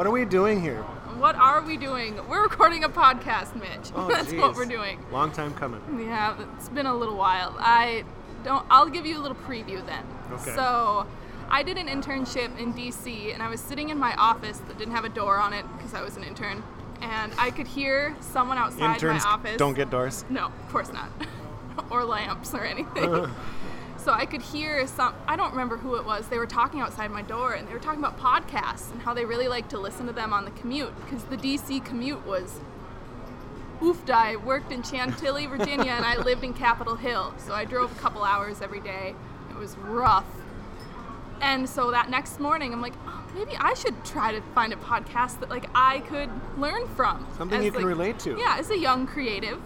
What are we doing here? What are we doing? We're recording a podcast, Mitch. Oh, That's what we're doing. Long time coming. Yeah, it's been a little while. I don't. I'll give you a little preview then. Okay. So, I did an internship in DC, and I was sitting in my office that didn't have a door on it because I was an intern, and I could hear someone outside Interns my office. don't get doors. No, of course not. or lamps or anything. so I could hear some, I don't remember who it was. They were talking outside my door and they were talking about podcasts and how they really like to listen to them on the commute because the DC commute was oofed. I worked in Chantilly, Virginia, and I lived in Capitol Hill. So I drove a couple hours every day. It was rough. And so that next morning, I'm like, oh, maybe I should try to find a podcast that like I could learn from. Something as, you can like- relate to. Yeah, as a young creative.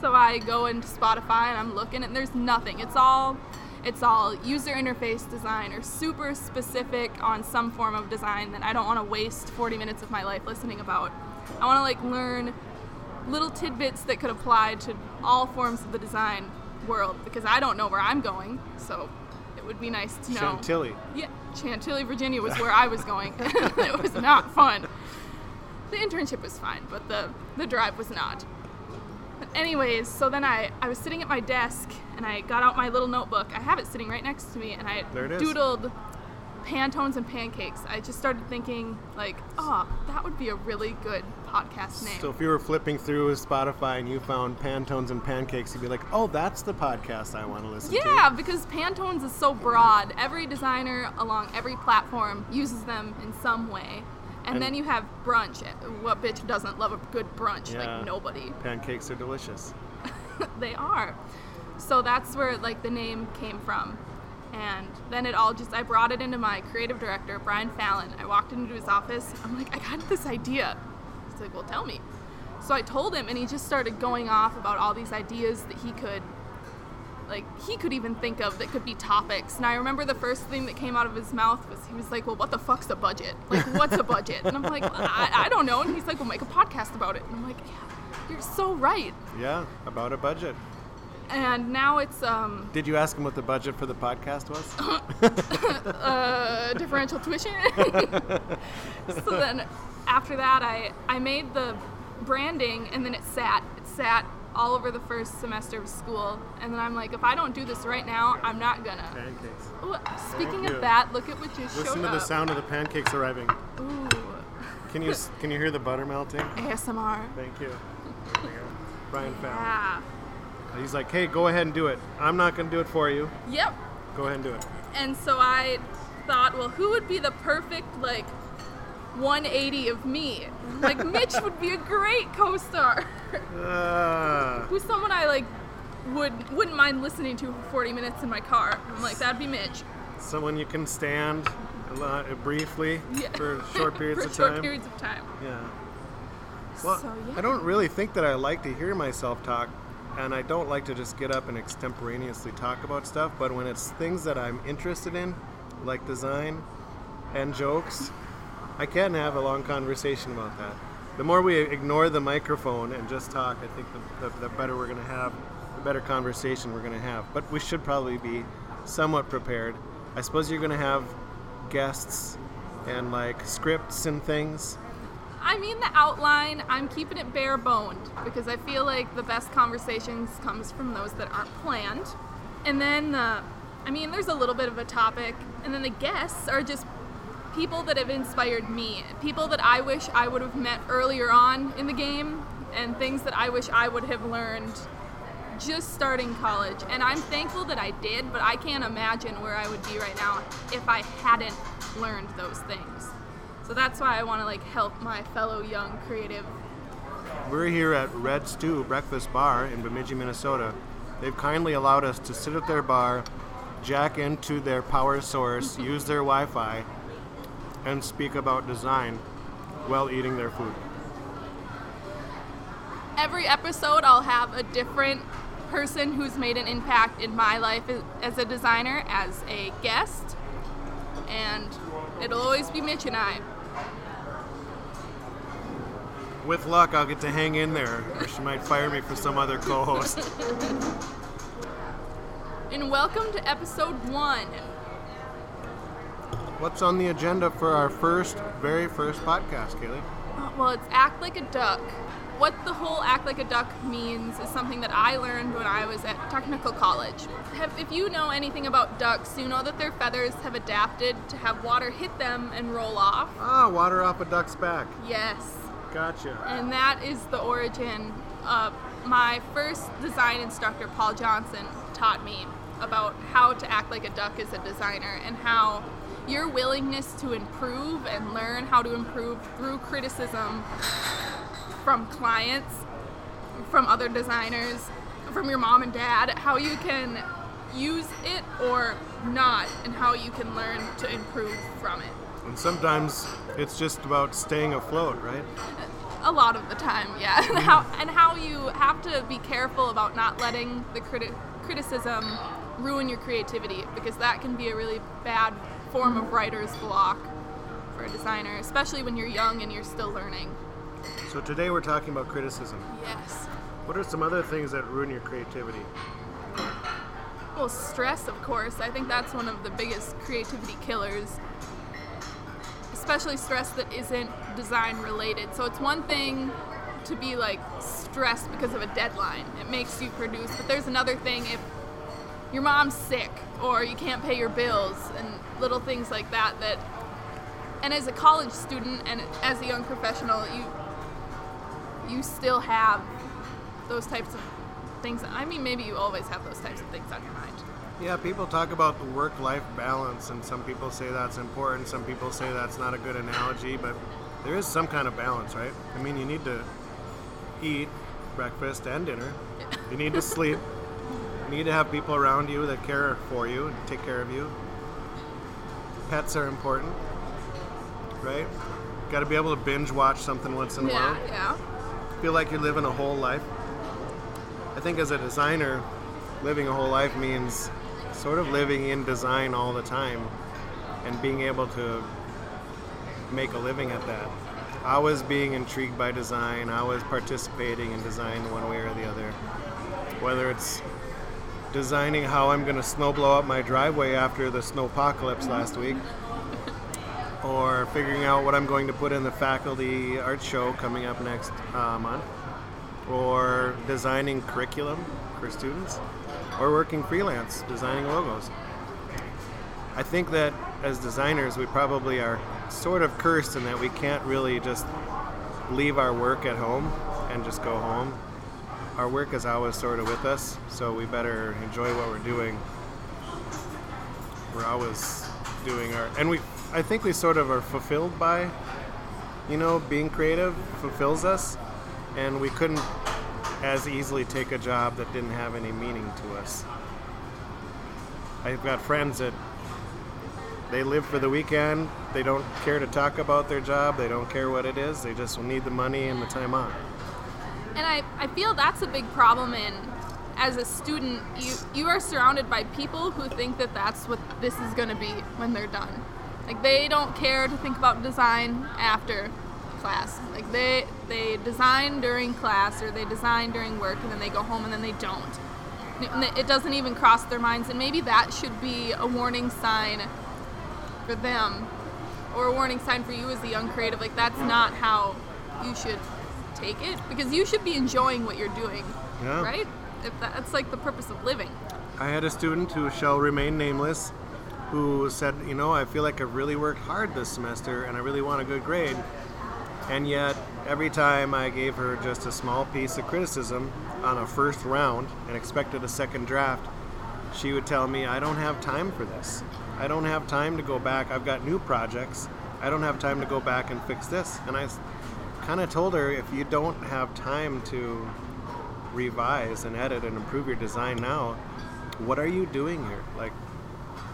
So I go into Spotify and I'm looking, and there's nothing. It's all, it's all user interface design or super specific on some form of design that I don't want to waste 40 minutes of my life listening about. I want to like learn little tidbits that could apply to all forms of the design world because I don't know where I'm going. So it would be nice to know. Chantilly. Yeah, Chantilly, Virginia was where I was going. it was not fun. The internship was fine, but the, the drive was not. But anyways, so then I, I was sitting at my desk and I got out my little notebook. I have it sitting right next to me and I There it is. doodled Pantones and pancakes. I just started thinking like, oh, that would be a really good podcast name. So if you were flipping through Spotify and you found Pantones and Pancakes, you'd be like, oh, that's the podcast I want to listen to. Yeah, because Pantones is so broad. Every designer along every platform uses them in some way. And, And- then you have brunch. What bitch doesn't love a good brunch? Yeah. Like nobody. Pancakes are delicious. they are. So that's where like the name came from. And then it all just I brought it into my creative director, Brian Fallon. I walked into his office. I'm like, I got this idea. He's like, Well tell me. So I told him and he just started going off about all these ideas that he could like he could even think of that could be topics. And I remember the first thing that came out of his mouth was he was like, "Well, what the fuck's a budget? Like, what's a budget?" And I'm like, I, "I don't know." And he's like, "Well, make a podcast about it." And I'm like, "Yeah, you're so right." Yeah, about a budget. And now it's um, Did you ask him what the budget for the podcast was? uh, differential tuition. so then after that, I I made the branding, and then it sat. It sat all over the first semester of school, and then I'm like, if I don't do this right now, I'm not gonna. Pancakes. Ooh, speaking of that, look at what just Listen showed Listen to the sound of the pancakes arriving. Ooh, Can you can you hear the butter melting? ASMR. Thank you. Brian Fallon. Yeah. He's like, hey, go ahead and do it. I'm not to do it for you. Yep. Go ahead and do it. And so I thought, well, who would be the perfect like 180 of me? Like Mitch would be a great co-star. Ah. Who's someone I like would wouldn't mind listening to for 40 minutes in my car. I'm like, that'd be Mitch. someone you can stand a lot, briefly Yeah. for short periods for of short time. periods of time. Yeah. Well, so yeah. I don't really think that I like to hear myself talk, and I don't like to just get up and extemporaneously talk about stuff. But when it's things that I'm interested in, like design and jokes, I can have a long conversation about that. The more we ignore the microphone and just talk, I think the, the, the better we're going to have, the better conversation we're going to have. But we should probably be somewhat prepared. I suppose you're going to have guests and like scripts and things. I mean the outline, I'm keeping it bare boned because I feel like the best conversations comes from those that aren't planned. And then the I mean there's a little bit of a topic and then the guests are just people that have inspired me, people that I wish I would have met earlier on in the game and things that I wish I would have learned just starting college. And I'm thankful that I did, but I can't imagine where I would be right now if I hadn't learned those things. So that's why I want to like help my fellow young creative. We're here at Red Stew Breakfast Bar in Bemidji, Minnesota. They've kindly allowed us to sit at their bar, jack into their power source, use their Wi Fi, and speak about design while eating their food. Every episode, I'll have a different person who's made an impact in my life as- a designer, as a guest, and it'll always be Mitch and I. With luck, I'll get to hang in there, or she might fire me for some other co host. And welcome to episode one. What's on the agenda for our first, very first podcast, Kaylee? Well, it's act like a duck. What the whole act like a duck means is something that I learned when I was at technical college. If you know anything about ducks, you know that their feathers have adapted to have water hit them and roll off. Ah, water off a duck's back. Yes. Gotcha. And that is the origin of my first design instructor, Paul Johnson, taught me about how to act like a duck as a designer and how your willingness to improve and learn how to improve through criticism from clients, from other designers, from your mom and dad, how you can use it or not, and how you can learn to improve from it. And sometimes it's just about staying afloat, right? A lot of the time, yeah. and, how, and how you have to be careful about not letting the criti- criticism ruin your creativity because that can be a really bad form of writer's block for a designer, especially when you're young and you're still learning. So today we're talking about criticism. Yes. What are some other things that ruin your creativity? Well, stress, of course. I think that's one of the biggest creativity killers. Especially stress that isn't design related. So it's one thing to be like stressed because of a deadline. It makes you produce. But there's another thing if your mom's sick or you can't pay your bills and little things like that that and as a college student and as a young professional you you still have those types of things. I mean maybe you always have those types of things on your mind. Yeah, people talk about the work life balance, and some people say that's important, some people say that's not a good analogy, but there is some kind of balance, right? I mean, you need to eat breakfast and dinner, you need to sleep, need to have people around you that care for you and take care of you. Pets are important, right? Got to be able to binge watch something once in a yeah while yeah feel like you're living a whole life. I think as a designer, living a whole life means sort of living in design all the time and being able to make a living at that. I was being intrigued by design, I was participating in design one way or the other. Whether it's designing how I'm going to snow blow up my driveway after the snowpocalypse last week, or figuring out what I'm going to put in the faculty art show coming up next uh, month, or designing curriculum for students, or working freelance designing logos. I think that as designers, we probably are sort of cursed in that we can't really just leave our work at home and just go home. Our work is always sort of with us, so we better enjoy what we're doing. We're always doing our, and we, I think we sort of are fulfilled by, you know, being creative fulfills us, and we couldn't as easily take a job that didn't have any meaning to us. I've got friends that they live for the weekend. They don't care to talk about their job. They don't care what it is. They just need the money and the time off. And I, I feel that's a big problem in as a student you you are surrounded by people who think that that's what this is going to be when they're done. Like they don't care to think about design after class. Like they they design during class or they design during work and then they go home and then they don't. It doesn't even cross their minds and maybe that should be a warning sign for them or a warning sign for you as a young creative like that's not how you should take it because you should be enjoying what you're doing Yeah. right if that's like the purpose of living I had a student who shall remain nameless who said, You know, I feel like I've really worked hard this semester and I really want a good grade. And yet, every time I gave her just a small piece of criticism on a first round and expected a second draft, she would tell me, I don't have time for this. I don't have time to go back. I've got new projects. I don't have time to go back and fix this. And I kind of told her, if you don't have time to revise and edit and improve your design now, what are you doing here? Like,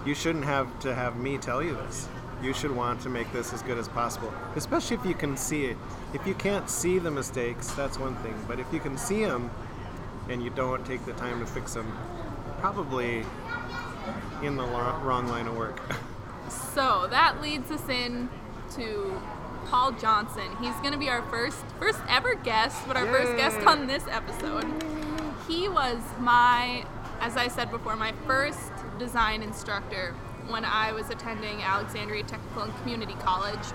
you shouldn't have to have me tell you this. You should want to make this as good as possible, especially if you can see it. If you can't see the mistakes, that's one thing. But if you can see them and you don't take the time to fix them, probably in the wrong line of work. so that leads us in to paul johnson he's going to be our first first ever guest but our first guest on this episode he was my as I said before, my first design instructor when I was attending Alexandria Technical and Community College.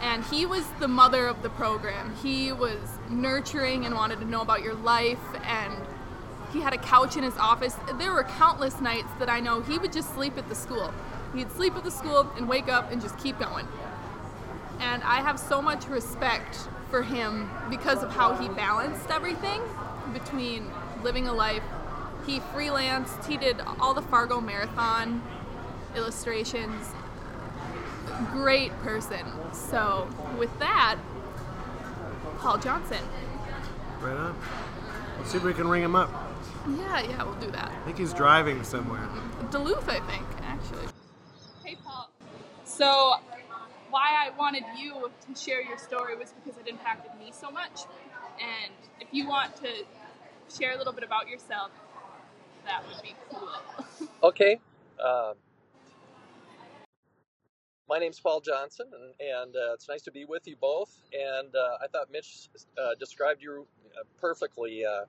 And he was the mother of the program. He was nurturing and wanted to know about your life, and he had a couch in his office. There were countless nights that I know he would just sleep at the school. He'd sleep at the school and wake up and just keep going. And I have so much respect for him because of how he balanced everything between living a life. He freelanced, he did all the Fargo Marathon illustrations. Great person. So, with that, Paul Johnson. Right on. Let's see if we can ring him up. Yeah, yeah, we'll do that. I think he's driving somewhere. Duluth, I think, actually. Hey, Paul. So, why I wanted you to share your story was because it impacted me so much. And if you want to share a little bit about yourself, that would be cool. Okay. Uh, my name's Paul Johnson, and, and uh, it's nice to be with you both. And uh, I thought Mitch uh, described you uh, perfectly, uh,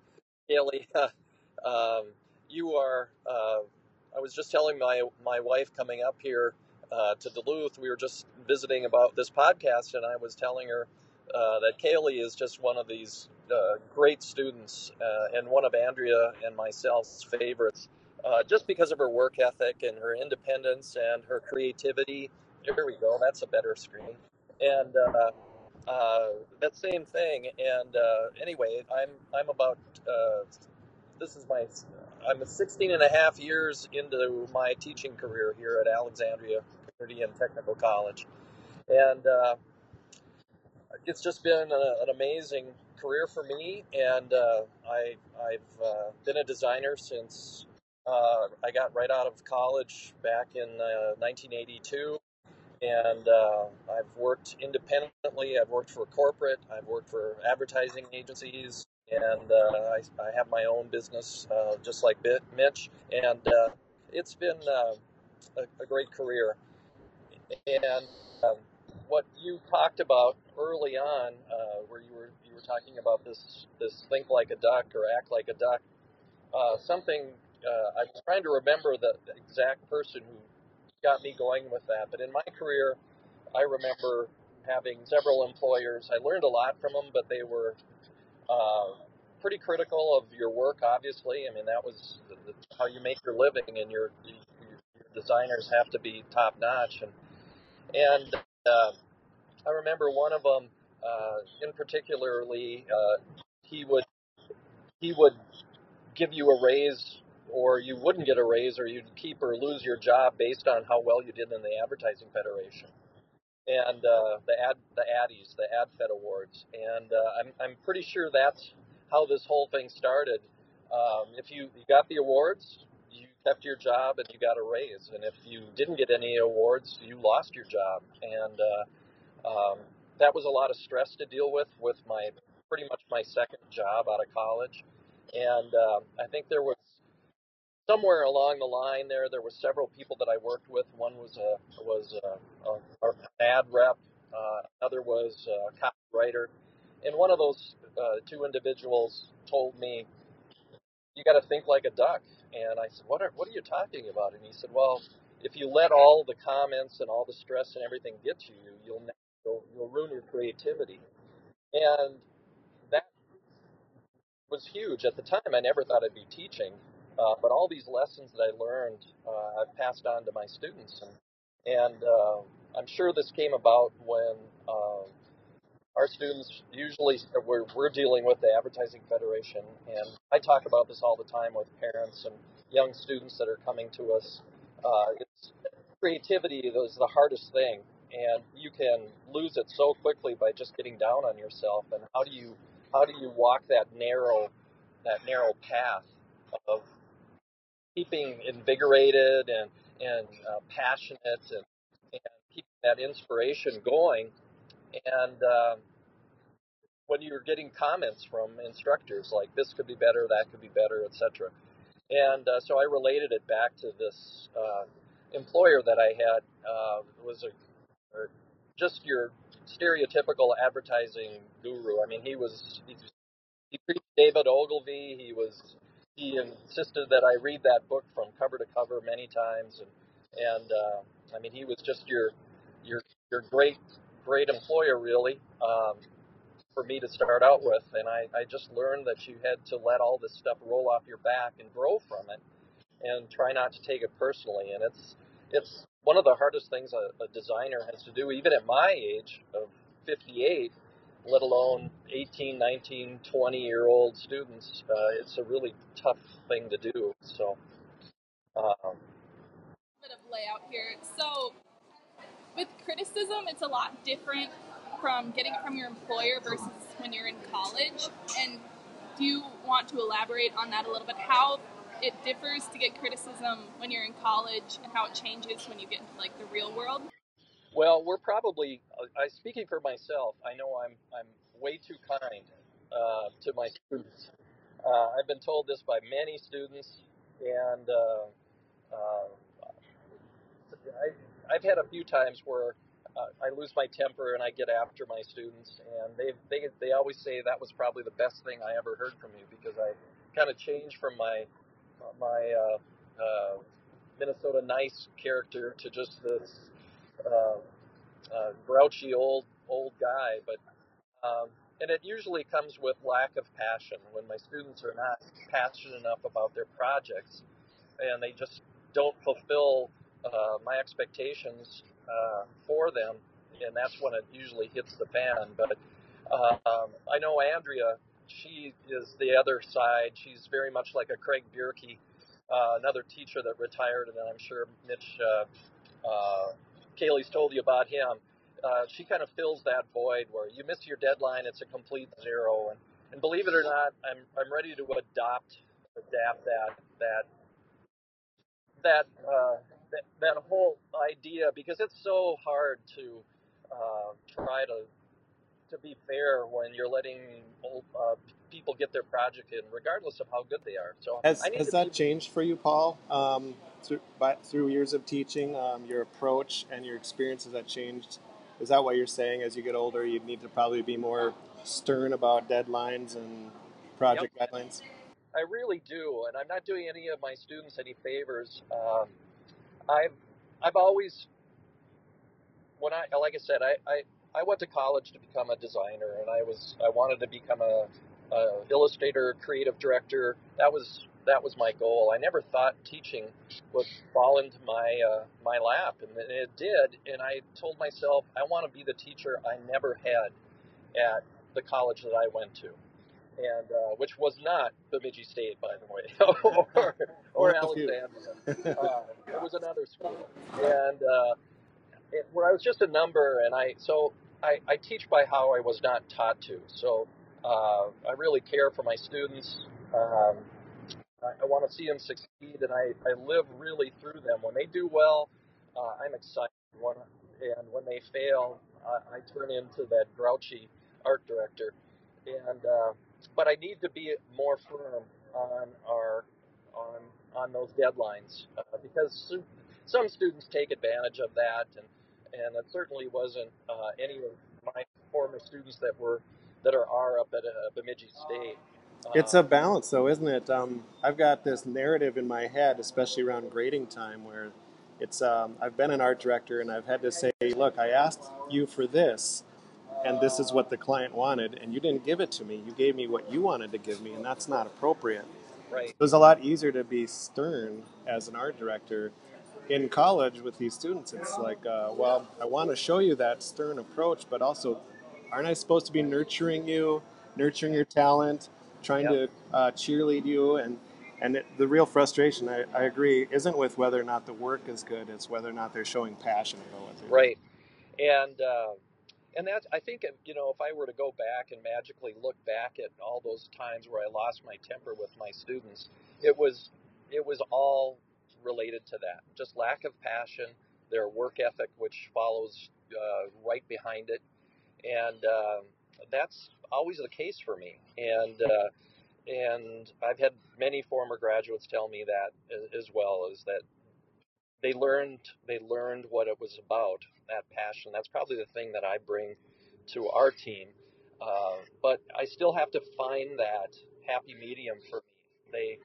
Haley. um, you are. Uh, I was just telling my my wife coming up here to Duluth. We were just visiting about this podcast, and I was telling her uh, that Kaylee is just one of these uh, great students uh, and one of Andrea and myself's favorites, uh, just because of her work ethic and her independence and her creativity. There we go. That's a better screen. And uh, uh, that same thing. And anyway, I'm I'm about this is my I'm 16 and a half years into my teaching career here at Alexandria Community and Technical College, and uh, it's just been a, an amazing career for me. And uh, I I've uh, been a designer since uh, I got right out of college back in uh, 1982 and uh, I've worked independently. I've worked for corporate. I've worked for advertising agencies, and uh, I, I, have my own business, uh, just like Mitch. And uh, it's been uh, a, a, great career. And um, what you talked about early on, uh, where you were you were talking about this this think like a duck or act like a duck, something. I'm trying to remember the exact person who got me going with that. But in my career, I remember having several employers. I learned a lot from them, but they were uh, pretty critical of your work. Obviously, I mean that was how you make your living, and your, your, your designers have to be top notch. And and uh, I remember one of them uh, in particularly, uh, he would he would give you a raise or you wouldn't get a raise, or you'd keep or lose your job based on how well you did in the Advertising Federation and uh, the ad the Addies, the AdFed Awards, and uh, I'm I'm pretty sure that's how this whole thing started. Um, if you, you got the awards, kept your job and you got a raise, and if you didn't get any awards, you lost your job, and uh, um, that was a lot of stress to deal with with my pretty much my second job out of college, and uh, I think there was somewhere along the line there, there were several people that I worked with. One was a was a, a, an ad rep, uh, another was a copywriter, and one of those uh, two individuals told me, "You got to think like a duck." And I said, "What are what are you talking about?" And he said, "Well, if you let all the comments and all the stress and everything get to you, you'll you'll, you'll ruin your creativity." And that was huge at the time. I never thought I'd be teaching, uh, but all these lessons that I learned, uh, I've passed on to my students, and and uh, I'm sure this came about when um, our students usually we're, we're dealing with the Advertising Federation, and I talk about this all the time with parents and young students that are coming to us. Uh, creativity is the hardest thing, and you can lose it so quickly by just getting down on yourself. And how do you how do you walk that narrow that narrow path of keeping invigorated and and uh, passionate and, and keeping that inspiration going. And uh, when you're getting comments from instructors like this could be better, that could be better, etc. And uh, so I related it back to this uh, employer that I had uh, was a, just your stereotypical advertising guru. I mean, he was he preached David Ogilvy. He was he insisted that I read that book from cover to cover many times, and and uh, I mean he was just your your your great great employer really um, for me to start out with, and I I just learned that you had to let all this stuff roll off your back and grow from it, and try not to take it personally, and it's it's one of the hardest things a, a designer has to do, even at my age of 58 let alone 18, 19, 20 year old students. Uh, it's a really tough thing to do. So, um, bit of layout here. So, with criticism, it's a lot different from getting it from your employer versus when you're in college. And do you want to elaborate on that a little bit? How it differs to get criticism when you're in college and how it changes when you get into like the real world? Well, we're probably. I speaking for myself. I know I'm I'm way too kind uh, to my students. Uh, I've been told this by many students, and uh, uh, I, I've had a few times where uh, I lose my temper and I get after my students, and they they they always say that was probably the best thing I ever heard from you because I kind of changed from my my uh, uh, Minnesota nice character to just this uh, uh, grouchy old old guy, but um, and it usually comes with lack of passion when my students are not passionate enough about their projects, and they just don't fulfill uh, my expectations uh, for them, and that's when it usually hits the fan. But uh, um, I know Andrea; she is the other side. She's very much like a Craig Bierke, uh, another teacher that retired, and I'm sure Mitch. Uh, uh, Kaylee's told you about him. She kind of fills that void where you miss your deadline, it's a complete zero. And, and believe it or not, I'm I'm ready to adopt adapt that that that uh, that, that whole idea because it's so hard to uh, try to to be fair when you're letting old, uh, people get their project in, regardless of how good they are. So Has has that changed for you, Paul? Um, through by, through years of teaching, um, your approach and your experience has that changed? Is that what you're saying? As you get older, you need to probably be more stern about deadlines and yep. project guidelines. I really do, and I'm not doing any of my students any favors. Um, I've I've always when I like I said I, I I went to college to become a designer, and I was I wanted to become a, a illustrator, creative director. That was that was my goal. I never thought teaching would fall into my uh, my lap, and it did. And I told myself I want to be the teacher I never had at the college that I went to, and uh, which was not Bemidji State, by the way, or, or Alexandria. Uh, it was another school, and uh, it, where I was just a number, and I so I, I teach by how I was not taught to. So uh, I really care for my students. Um, I, I want to see them succeed, and I, I live really through them. When they do well, uh, I'm excited. When, and when they fail, I, I turn into that grouchy art director. And uh, but I need to be more firm on our on on those deadlines uh, because some students take advantage of that, and and it certainly wasn't uh, any of my former students that were that are, are up at uh, Bemidji State. It's Um, a balance, though, isn't it? Um, I've got this narrative in my head, especially around grading time, where it's um, I've been an art director and I've had to say, look, I asked you for this, and this is what the client wanted, and you didn't give it to me. You gave me what you wanted to give me, and that's not appropriate. Right. it was a lot easier to be stern as an art director. In college with these students, it's like, uh, well, I want to show you that stern approach, but also, aren't I supposed to be nurturing you, nurturing your talent, trying Yep. to uh, cheerlead you? And and it, the real frustration, I, I agree, isn't with whether or not the work is good; it's whether or not they're showing passion about what they're doing. Right. And uh, and that's I think uh, you know if I were to go back and magically look back at all those times where I lost my temper with my students, it was it was all related to that. Just lack of passion, their work ethic, which follows uh, right behind it, and um that's always the case for me. And uh, and I've had many former graduates tell me that as well is that they learned they learned what it was about that passion. That's probably the thing that i bring to our team. Uh, but i still have to find that happy medium for me. They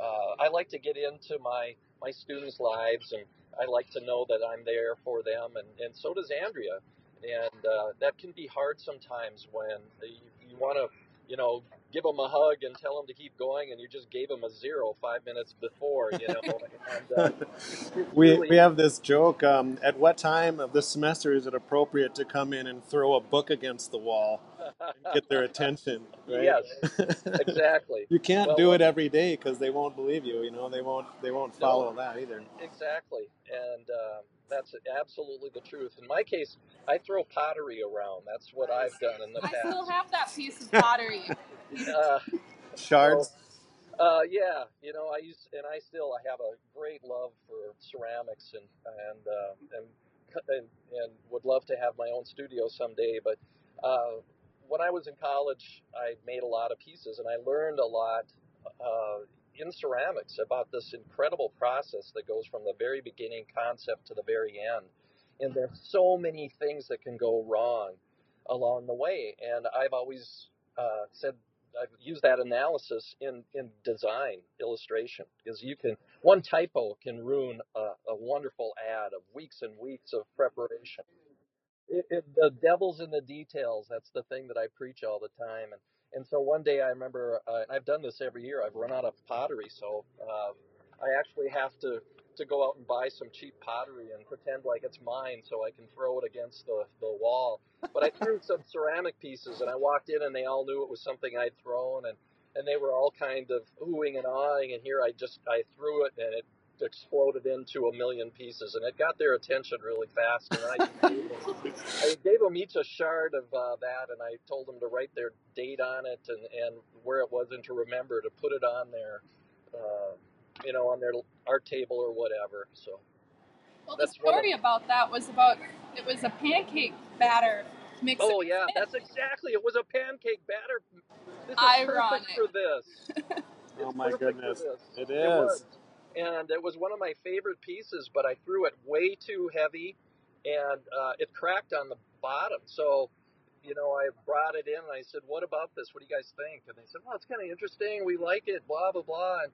uh, I like to get into my my students' lives, and I like to know that I'm there for them, and, and so does Andrea. And uh, that can be hard sometimes when you, you want to, you know, give them a hug and tell them to keep going, and you just gave them a zero five minutes before, you know. And uh, it's, it's We we have this joke. Um, at what time of the semester is it appropriate to come in and throw a book against the wall and get their attention? Right? yes, exactly. you can't Well, do it every day because they won't believe you. You know, they won't they won't no, follow that either. exactly, and um, that's absolutely the truth. In my case, I throw pottery around. That's what I've done in the past. I still have that piece of pottery. Uh, so Shards. Uh, yeah, you know, I used and I still I have a great love for ceramics and and uh, and, and and would love to have my own studio someday. But uh, when I was in college, I made a lot of pieces and I learned a lot uh, in ceramics about this incredible process that goes from the very beginning concept to the very end. And there's so many things that can go wrong along the way. And I've always uh, said I've used that analysis in, in design illustration is you can one typo can ruin a, a wonderful ad of weeks and weeks of preparation it, it, the devil's in the details. That's the thing that I preach all the time. And and so one day I remember, uh, and I've done this every year. I've run out of pottery, so uh, I actually have to to go out and buy some cheap pottery and pretend like it's mine, so I can throw it against the the wall. But I threw some ceramic pieces, and I walked in, and they all knew it was something I'd thrown, and and they were all kind of oohing and awing. And here I just I threw it, and it exploded into a million pieces, and it got their attention really fast. And I gave them I gave them each a shard of uh, that, and I told them to write their date on it and, and where it was, and to remember to put it on their, uh, you know, on their art table or whatever. So Well, the that's one of. story about that was about it was a pancake batter mixer. Oh yeah, that's exactly. It was a pancake batter. This is perfect Ironic. for this. Oh my goodness, it is. it It was, is. And it was one of my favorite pieces, but I threw it way too heavy, and uh, it cracked on the bottom. So you know, I brought it in and I said, "What about this? What do you guys think?" And they said, "Well, it's kind of interesting. We like it." Blah blah blah. And,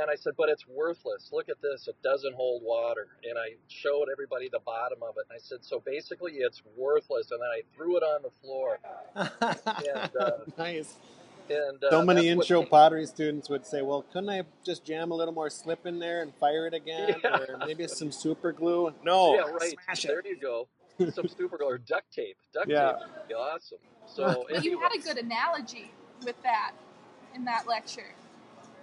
and I said, "But it's worthless. Look at this. It doesn't hold water." And I showed everybody the bottom of it. And I said, "So basically, it's worthless." And then I threw it on the floor. And uh, nice. And So uh, many that's what intro pottery students would say, "Well, couldn't I just jam a little more slip in there and fire it again, Yeah, or maybe some super glue?" No, yeah, right. smash There it. you go. Some super glue or duct tape. Duct Yeah. tape would be awesome. So But you had a good analogy with that in that lecture.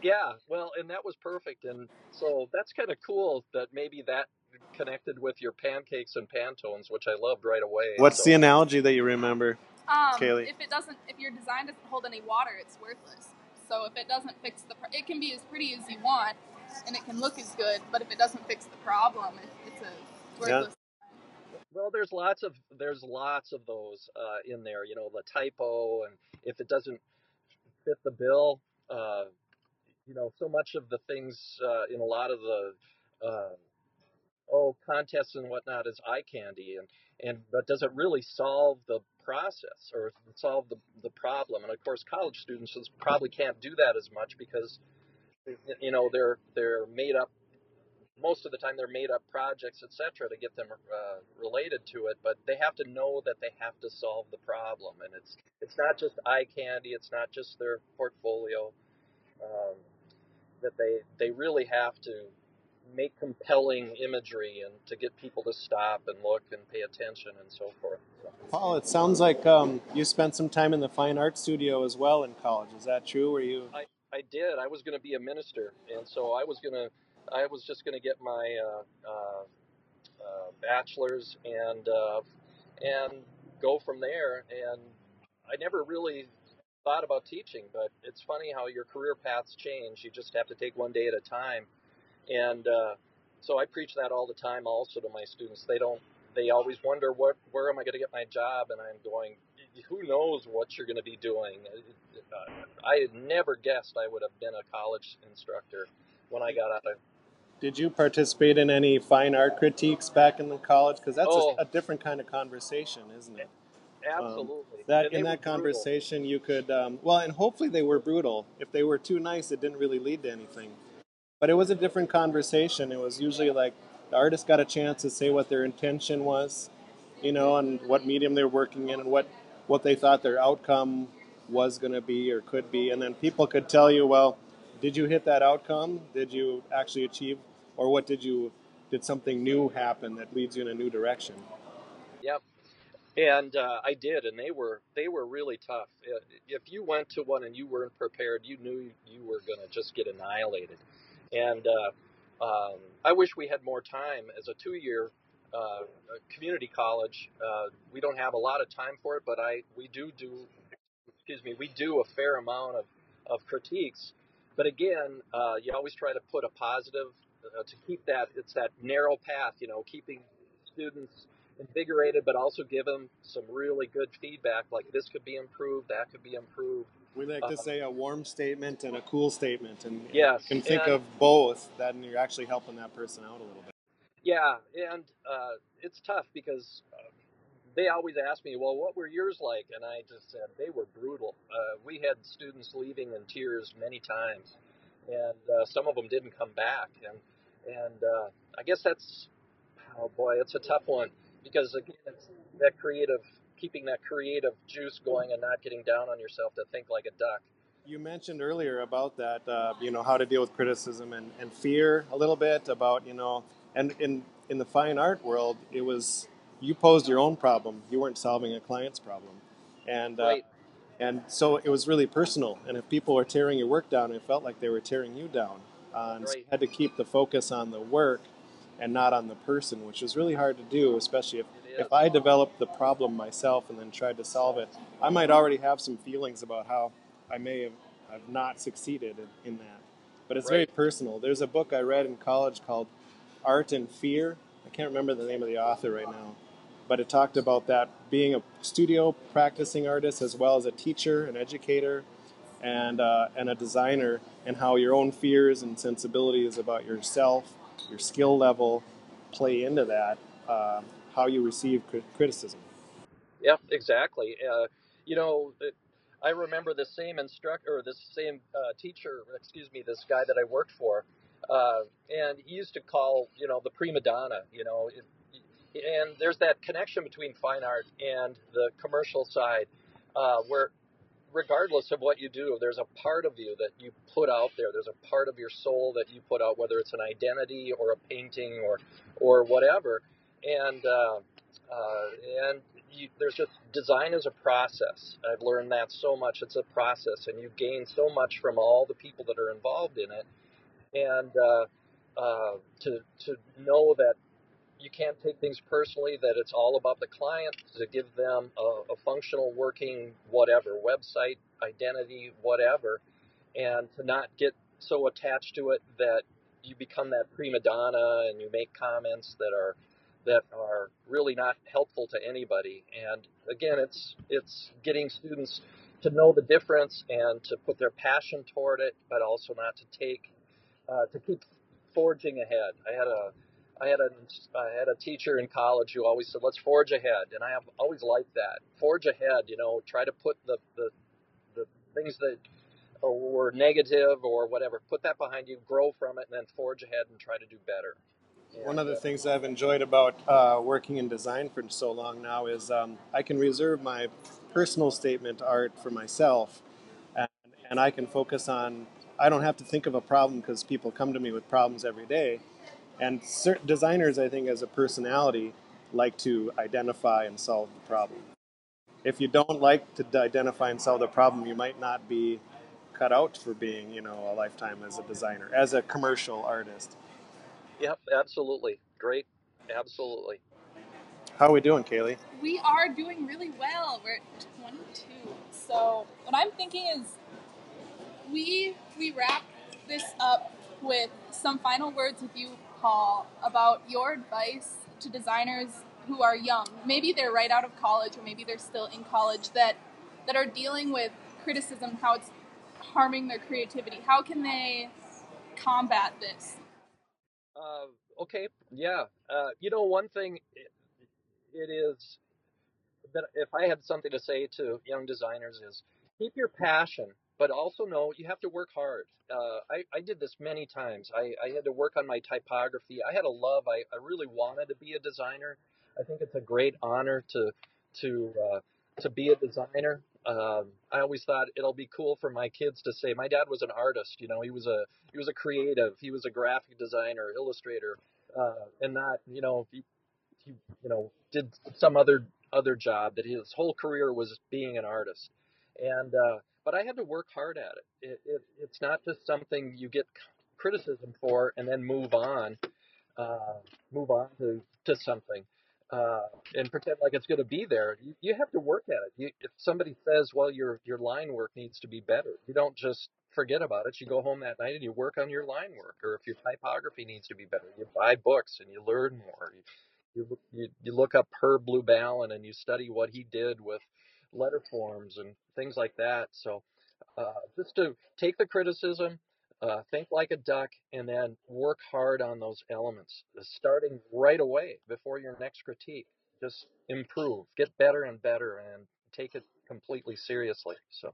Yeah, well, and that was perfect. And so that's kind of cool that maybe that connected with your pancakes and pantones, which I loved right away. What's the analogy that you remember, Um, Kaylee? if it doesn't, if your design doesn't hold any water, it's worthless. So if it doesn't fix the, pro- it can be as pretty as you want, and it can look as good. But if it doesn't fix the problem, it, it's a worthless. Yeah. worthless. well, there's lots of there's lots of those uh, in there. You know, the typo, and if it doesn't fit the bill, uh, you know, so much of the things uh, in a lot of the uh, oh contests and whatnot is eye candy, and and but does it really solve the process or solve the the problem? And of course, college students probably can't do that as much because you know they're they're made up most of the time they're made up projects etc to get them uh, related to it but they have to know that they have to solve the problem and it's it's not just eye candy it's not just their portfolio um, that they they really have to make compelling imagery and to get people to stop and look and pay attention and so forth so, Paul, it sounds like um, you spent some time in the fine art studio as well in college. Is that true? Were you? I I did. I was going to be a minister, and so I was going to, I was just going to get my uh, uh, uh, bachelor's and uh, and go from there. And I never really thought about teaching, but it's funny how your career paths change. You just have to take one day at a time. And uh, so I preach that all the time, also to my students. They don't. They always wonder what, where am I going to get my job? And I'm going, who knows what you're going to be doing? Uh, I had never guessed I would have been a college instructor when I got out of. Did you participate in any fine art critiques back in the college? Because that's Oh, a, a different kind of conversation, isn't it? Um, absolutely, that and in that brutal. conversation, you could um, well, and hopefully they were brutal. If they were too nice, it didn't really lead to anything. But it was a different conversation. It was usually like the artist got a chance to say what their intention was, you know, and what medium they were working in and what what they thought their outcome was going to be or could be, and then people could tell you, well, did you hit that outcome? Did you actually achieve, or what did you did something new happen that leads you in a new direction? Yep. And uh, I did, and they were they were really tough. If you went to one and you weren't prepared, you knew you were going to just get annihilated. And uh, um, I wish we had more time as a two-year uh, community college. Uh, we don't have a lot of time for it, but I we do do excuse me we do a fair amount of of critiques. But again, uh, you always try to put a positive uh, to keep that it's that narrow path, you know, keeping students invigorated, but also give them some really good feedback, like this could be improved, that could be improved. We like to say a warm statement and a cool statement, and and yes, you can think and of both. Then you're actually helping that person out a little bit. yeah, and uh, it's tough because uh, they always ask me, well, what were yours like? And I just said they were brutal. Uh, we had students leaving in tears many times, and uh, some of them didn't come back. And and uh, I guess that's oh boy, it's a tough one because again, it's that creative, keeping that creative juice going and not getting down on yourself to think like a duck. You mentioned earlier about that, uh, you know, how to deal with criticism and, and fear a little bit about, you know, and in in the fine art world, it was you posed your own problem. You weren't solving a client's problem, and uh, Right, and so it was really personal. And if people were tearing your work down, it felt like they were tearing you down. Uh, and so you had to keep the focus on the work and not on the person, which was really hard to do, especially if, if. I developed the problem myself and then tried to solve it. I might already have some feelings about how I may have, have not succeeded in, in that. But it's very personal. There's a book I read in college called Art and Fear. I can't remember the name of the author right now but it talked about that being a studio practicing artist as well as a teacher, an educator, and uh, and a designer, and how your own fears and sensibilities about yourself, your skill level, play into that. Uh, how you receive cri- criticism. Yep, exactly. Uh, you know, I remember the same instructor or this same uh, teacher, excuse me, this guy that I worked for, uh, and he used to call, you know, the prima donna. You know, it, and there's that connection between fine art and the commercial side, uh, where regardless of what you do, there's a part of you that you put out there. There's a part of your soul that you put out, whether it's an identity or a painting or or whatever. And uh, uh, and you, there's just design is a process. I've learned that so much. It's a process, and you gain so much from all the people that are involved in it. And uh, uh, to to know that you can't take things personally, that it's all about the client, to give them a, a functional working whatever, website, identity, whatever, and to not get so attached to it that you become that prima donna and you make comments that are that are really not helpful to anybody. And again, it's it's getting students to know the difference and to put their passion toward it, but also not to take uh, to keep forging ahead. I had a I had a I had a teacher in college who always said, "Let's forge ahead," and I have always liked that. Forge ahead, you know, try to put the the, the things that were negative or whatever, put that behind you, grow from it, and then forge ahead and try to do better. One of the things I've enjoyed about uh, working in design for so long now is um, I can reserve my personal statement art for myself, and, and I can focus on. I don't have to think of a problem because people come to me with problems every day, and certain designers, I think, as a personality, like to identify and solve the problem. If you don't like to identify and solve the problem, you might not be cut out for being, you know, a lifetime as a designer, as a commercial artist. Yep, absolutely, great, absolutely. How are we doing, Kaylee? We are doing really well. We're at 22. So what I'm thinking is we we wrap this up with some final words with you, Paul, about your advice to designers who are young. Maybe they're right out of college or maybe they're still in college that that are dealing with criticism, how it's harming their creativity. How can they combat this? Uh, okay, yeah. Uh, you know, one thing it, it is that if I had something to say to young designers is keep your passion but also know you have to work hard. Uh, I, I did this many times. I, I had to work on my typography. I had a love. I, I really wanted to be a designer. I think it's a great honor to to uh, to be a designer. Um, I always thought it'll be cool for my kids to say my dad was an artist. You know, he was a he was a creative. He was a graphic designer, illustrator, uh, and not you know he, he you know did some other other job. That his whole career was being an artist, and uh, but I had to work hard at it. It, it. It's not just something you get criticism for and then move on, uh, move on to to something uh, and pretend like it's going to be there. You, you have to work at it. You, if somebody says, "Well, your your line work needs to be better," you don't just forget about it. You go home that night and you work on your line work. Or if your typography needs to be better, you buy books and you learn more. You you you, look up Herb Lubalin and you study what he did with letter forms and things like that. So uh, just to take the criticism, uh, think like a duck, and then work hard on those elements, uh, starting right away before your next critique. Just improve, get better and better, and take it completely seriously. So.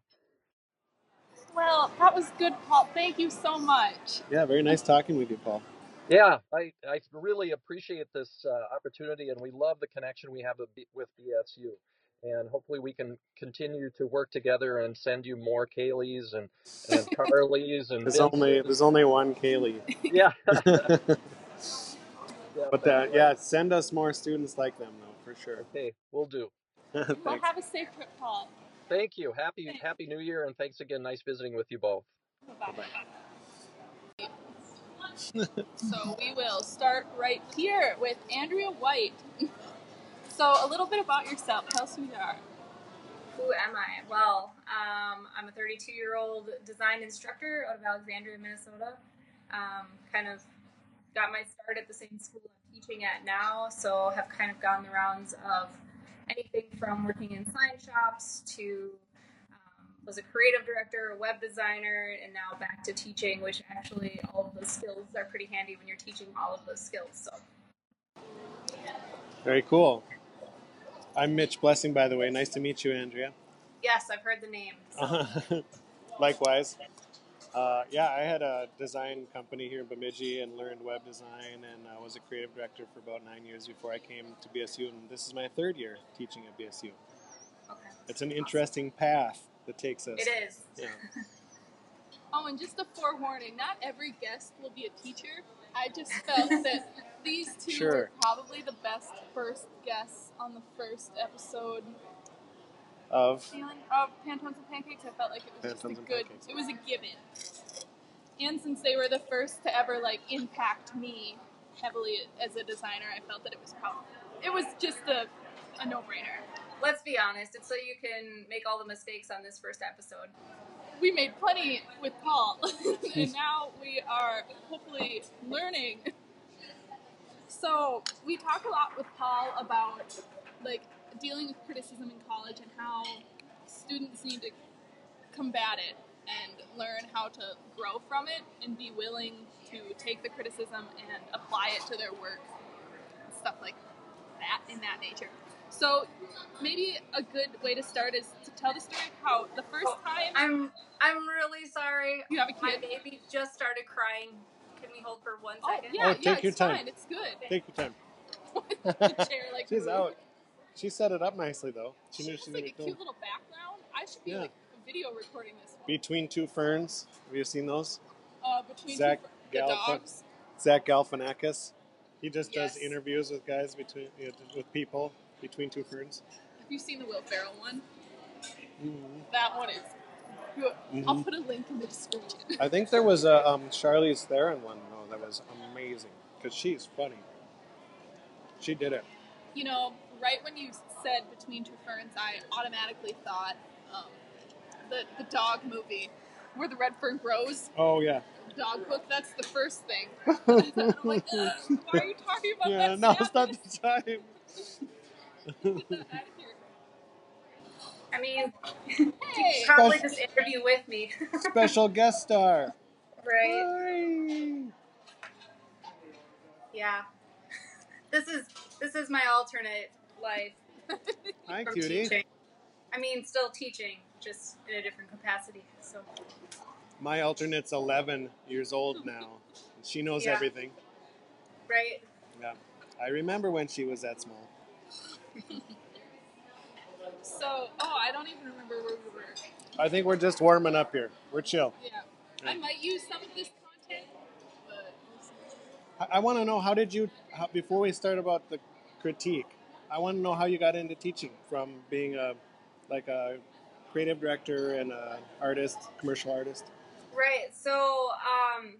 Well, that was good, Paul. Thank you so much. Yeah, very nice talking with you, Paul. Yeah, I, I really appreciate this uh, opportunity, and we love the connection we have with BSU and hopefully we can continue to work together and send you more Kayleys and, and Carleys and there's only there's only one Kaylee. yeah. yeah. But uh, yeah, send us more students like them though, for sure. Okay, we'll do. well, have a safe trip, Paul. Thank you. Happy thanks. Happy New Year, and thanks again. Nice visiting with you both. Bye bye. so we will start right here with Andrea White. So, a little bit about yourself. Tell us who you are. Who am I? Well, um, I'm a 32 year old design instructor out of Alexandria, Minnesota. Um, kind of got my start at the same school I'm teaching at now, so have kind of gone the rounds of anything from working in sign shops to um, was a creative director, a web designer, and now back to teaching, which actually all of those skills are pretty handy when you're teaching all of those skills. So. Very cool. I'm Mitch Blessing, by the way. Nice to meet you, Andrea. Yes, I've heard the name. So. Likewise. Uh, yeah, I had a design company here in Bemidji and learned web design, and I was a creative director for about nine years before I came to BSU, and this is my third year teaching at BSU. Okay. It's an interesting path that takes us. It is. Yeah. oh, and just a forewarning: not every guest will be a teacher. I just felt that these two sure. were probably the best first guests on the first episode of of Pantones and Pancakes. I felt like it was Pantones just a good. Pancakes. It was a given. And since they were the first to ever like impact me heavily as a designer, I felt that it was probably it was just a a no brainer. Let's be honest. It's so you can make all the mistakes on this first episode. We made plenty with Paul, and now we are hopefully learning so we talk a lot with Paul about like dealing with criticism in college and how students need to combat it and learn how to grow from it and be willing to take the criticism and apply it to their work and stuff like that in that nature. So maybe a good way to start is to tell the story of how the first oh, time i'm i'm really sorry. You have a kid? my baby just started crying can we hold for one oh, second? Yeah, oh, take yeah, your it's time. fine. It's good. Take your time. the chair, like, She's out. She set it up nicely though. She, she knew she like a cute film. little background. I should be yeah. like video recording this. One. Between two ferns. Have you seen those? Uh, between Zach two fer- Galf- dogs. Zach Galifianakis. He just yes. does interviews with guys between with people between two ferns. Have you seen the Will Ferrell one? Mm-hmm. That one is Mm-hmm. I'll put a link in the description. I think there was a um, Charlize Theron one though that was amazing because she's funny. She did it. You know, right when you said between two ferns, I automatically thought um, the the dog movie where the red fern grows. Oh yeah. Dog book. That's the first thing. I'm like, why are you talking about yeah, that? Yeah, it's not the time. I mean, hey. probably this interview with me. Special guest star. Right. Hi. Yeah. This is this is my alternate life. Hi, cutie. Teaching. I mean, still teaching, just in a different capacity. So My alternate's 11 years old now. She knows Yeah. everything. right, Yeah. I remember when she was that small. So, oh, I don't even remember where we were. I think we're just warming up here. We're chill. Yeah. I might use some of this content, but I, I want to know how did you, how, before we start about the critique, I want to know how you got into teaching from being a, like a creative director and a artist, commercial artist. right. So um,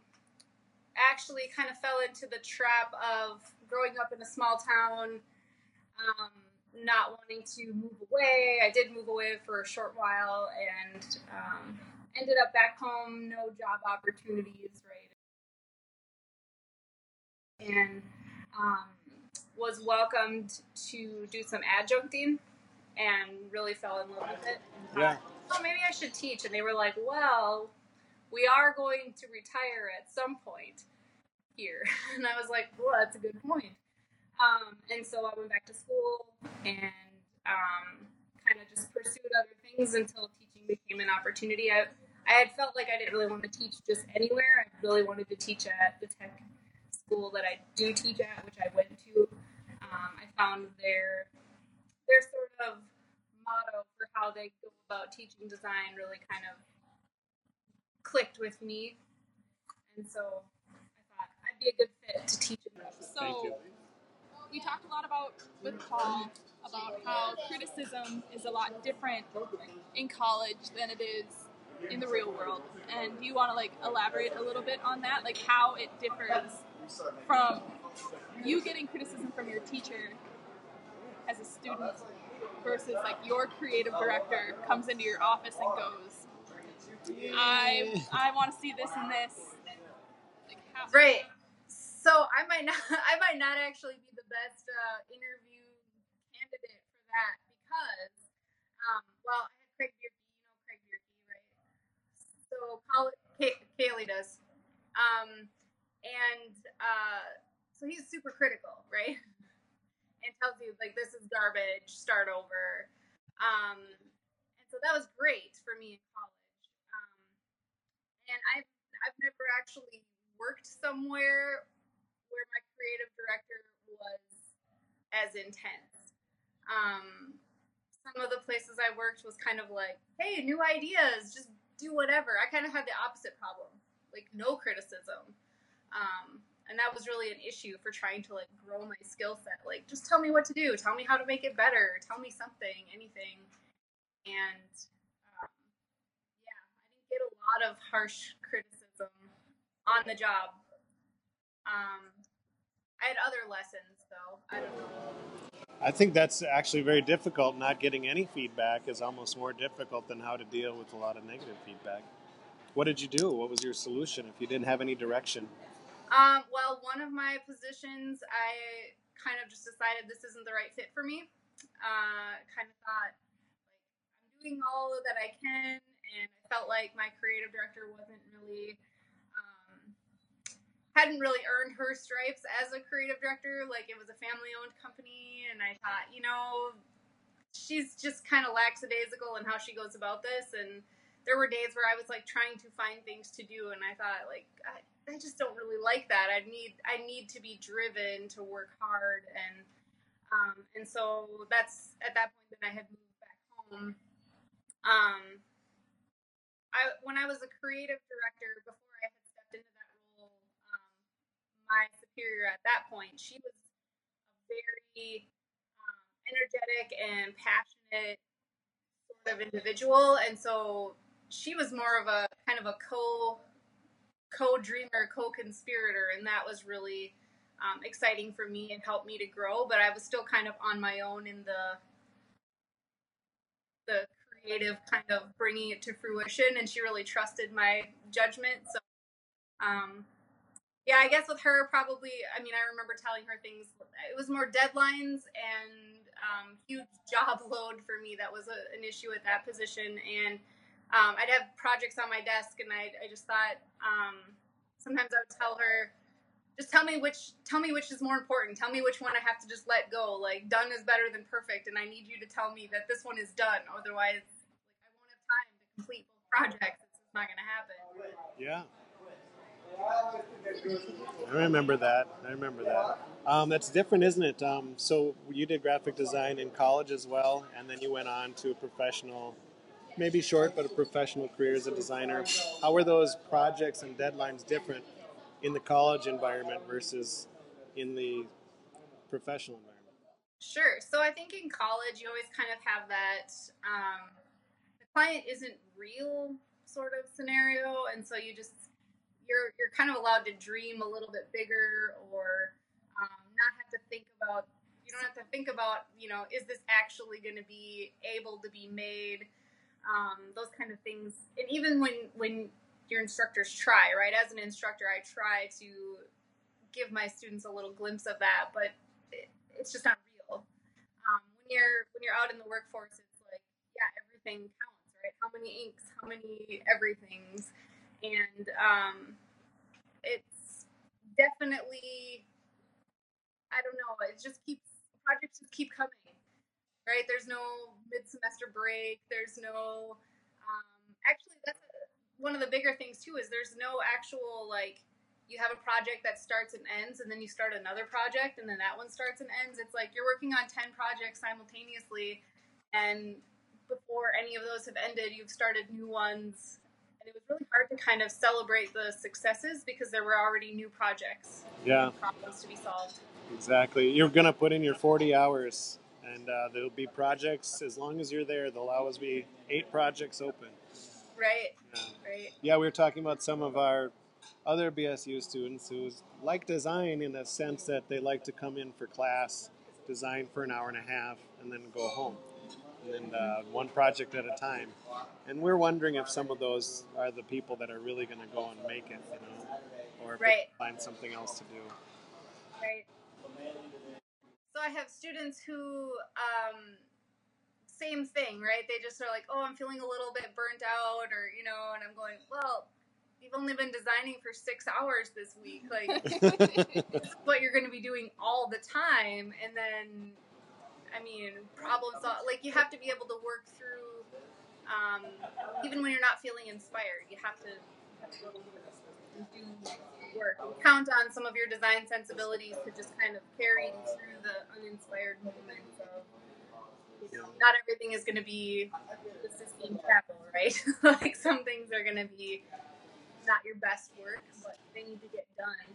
actually, kind of fell into the trap of growing up in a small town. Um, not wanting to move away. I did move away for a short while and um, ended up back home, no job opportunities, right? And um, was welcomed to do some adjuncting and really fell in love with it. And Yeah. thought, oh, maybe I should teach. And they were like, well, we are going to retire at some point here. And I was like, well, that's a good point. Um, and so I went back to school and um, kind of just pursued other things until teaching became an opportunity. I, I had felt like I didn't really want to teach just anywhere. I really wanted to teach at the tech school that I do teach at, which I went to. Um, I found their their sort of motto for how they go about teaching design really kind of clicked with me, and so I thought I'd be a good fit to teach in those. Thank you. so we talked a lot about with Paul about how criticism is a lot different in college than it is in the real world. And do you want to like elaborate a little bit on that, like how it differs from you getting criticism from your teacher as a student versus like your creative director comes into your office and goes, I I want to see this and this. Like how, Right. So I might not I might not actually be the best uh, interview candidate for that because um, well I had Craig Bierke, you know Craig Bierke, right? So Kay- Kaylee does. Um, and uh, so he's super critical, right? and tells you like this is garbage, start over. Um, and so that was great for me in college. Um, and I've I've never actually worked somewhere where my creative director was as intense. Um, some of the places I worked was kind of like, hey, new ideas, just do whatever. I kind of had the opposite problem, like no criticism. Um, and that was really an issue for trying to like grow my skill set. Like, just tell me what to do, tell me how to make it better, tell me something, anything. And um, yeah, I didn't get a lot of harsh criticism on the job. Um, I had other lessons though. I don't know. I think that's actually very difficult. Not getting any feedback is almost more difficult than how to deal with a lot of negative feedback. What did you do? What was your solution if you didn't have any direction? Um, well, one of my positions, I kind of just decided this isn't the right fit for me. Uh, kind of thought like I'm doing all that I can, and I felt like my creative director wasn't really hadn't really earned her stripes as a creative director. Like it was a family-owned company, and I thought, you know, she's just kind of lackadaisical in how she goes about this, and there were days where I was like trying to find things to do, and I thought like I, I just don't really like that. I need I need to be driven to work hard, and um, and so that's at that point that I had moved back home. Um, I when I was a creative director before I had stepped into that role, um, my superior at that point she was a very um, energetic and passionate sort of individual, and so she was more of a kind of a co co dreamer, co conspirator, and that was really um, exciting for me and helped me to grow. But I was still kind of on my own in the the creative kind of bringing it to fruition, and she really trusted my judgment. So, um, yeah, I guess with her, probably. I mean, I remember telling her things. It was more deadlines and um, huge job load for me. That was a, an issue at that position, and um, I'd have projects on my desk, and I, I just thought um, sometimes I would tell her, just tell me which tell me which is more important. Tell me which one I have to just let go. Like done is better than perfect, and I need you to tell me that this one is done. Otherwise, like I won't have time to complete both projects, it's not going to happen. Yeah. I remember that. I remember that. Um, that's different, isn't it? Um, so you did graphic design in college as well, and then you went on to a professional, maybe short, but a professional career as a designer. How were those projects and deadlines different in the college environment versus in the professional environment? Sure. So I think in college you always kind of have that um, the client isn't real sort of scenario, and so you just you're you're kind of allowed to dream a little bit bigger or um, not have to think about you don't have to think about you know is this actually going to be able to be made? Um, those kind of things. And even when when your instructors try right? As an instructor i try to give my students a little glimpse of that but it, it's just not real. Um, when you're when you're out in the workforce it's like yeah everything counts right? How many inks how many everything's and um, it's definitely I don't know. It just keeps projects just keep coming, right? There's no mid semester break. There's no um, actually that's a, one of the bigger things too is there's no actual like you have a project that starts and ends and then you start another project and then that one starts and ends it's like you're working on 10 projects simultaneously and before any of those have ended you've started new ones and it was really hard to kind of celebrate the successes because there were already new projects, Yeah, problems to be solved. exactly. You're going to put in your 40 hours, and uh, there'll be projects. As long as you're there, there'll always be eight projects open. Right, Yeah. right. Yeah, we were talking about some of our other BSU students who like design in the sense that they like to come in for class, design for an hour and a half, and then go home. And uh, one project at a time. And we're wondering if some of those are the people that are really going to go and make it, you know, or if they Right. find something else to do. Right. So I have students who, um, same thing, right? They just are like, oh, I'm feeling a little bit burnt out, or you know, and I'm going, well, you've only been designing for six hours this week, like what you're going to be doing all the time, and then, I mean, problem solve. Like you have to be able to work through, um, even when you're not feeling inspired, you have to, do work. Count on some of your design sensibilities to just kind of carry through the uninspired moments you know, not everything is going to be the Sistine Chapel, right? like some things are going to be not your best work, but they need to get done.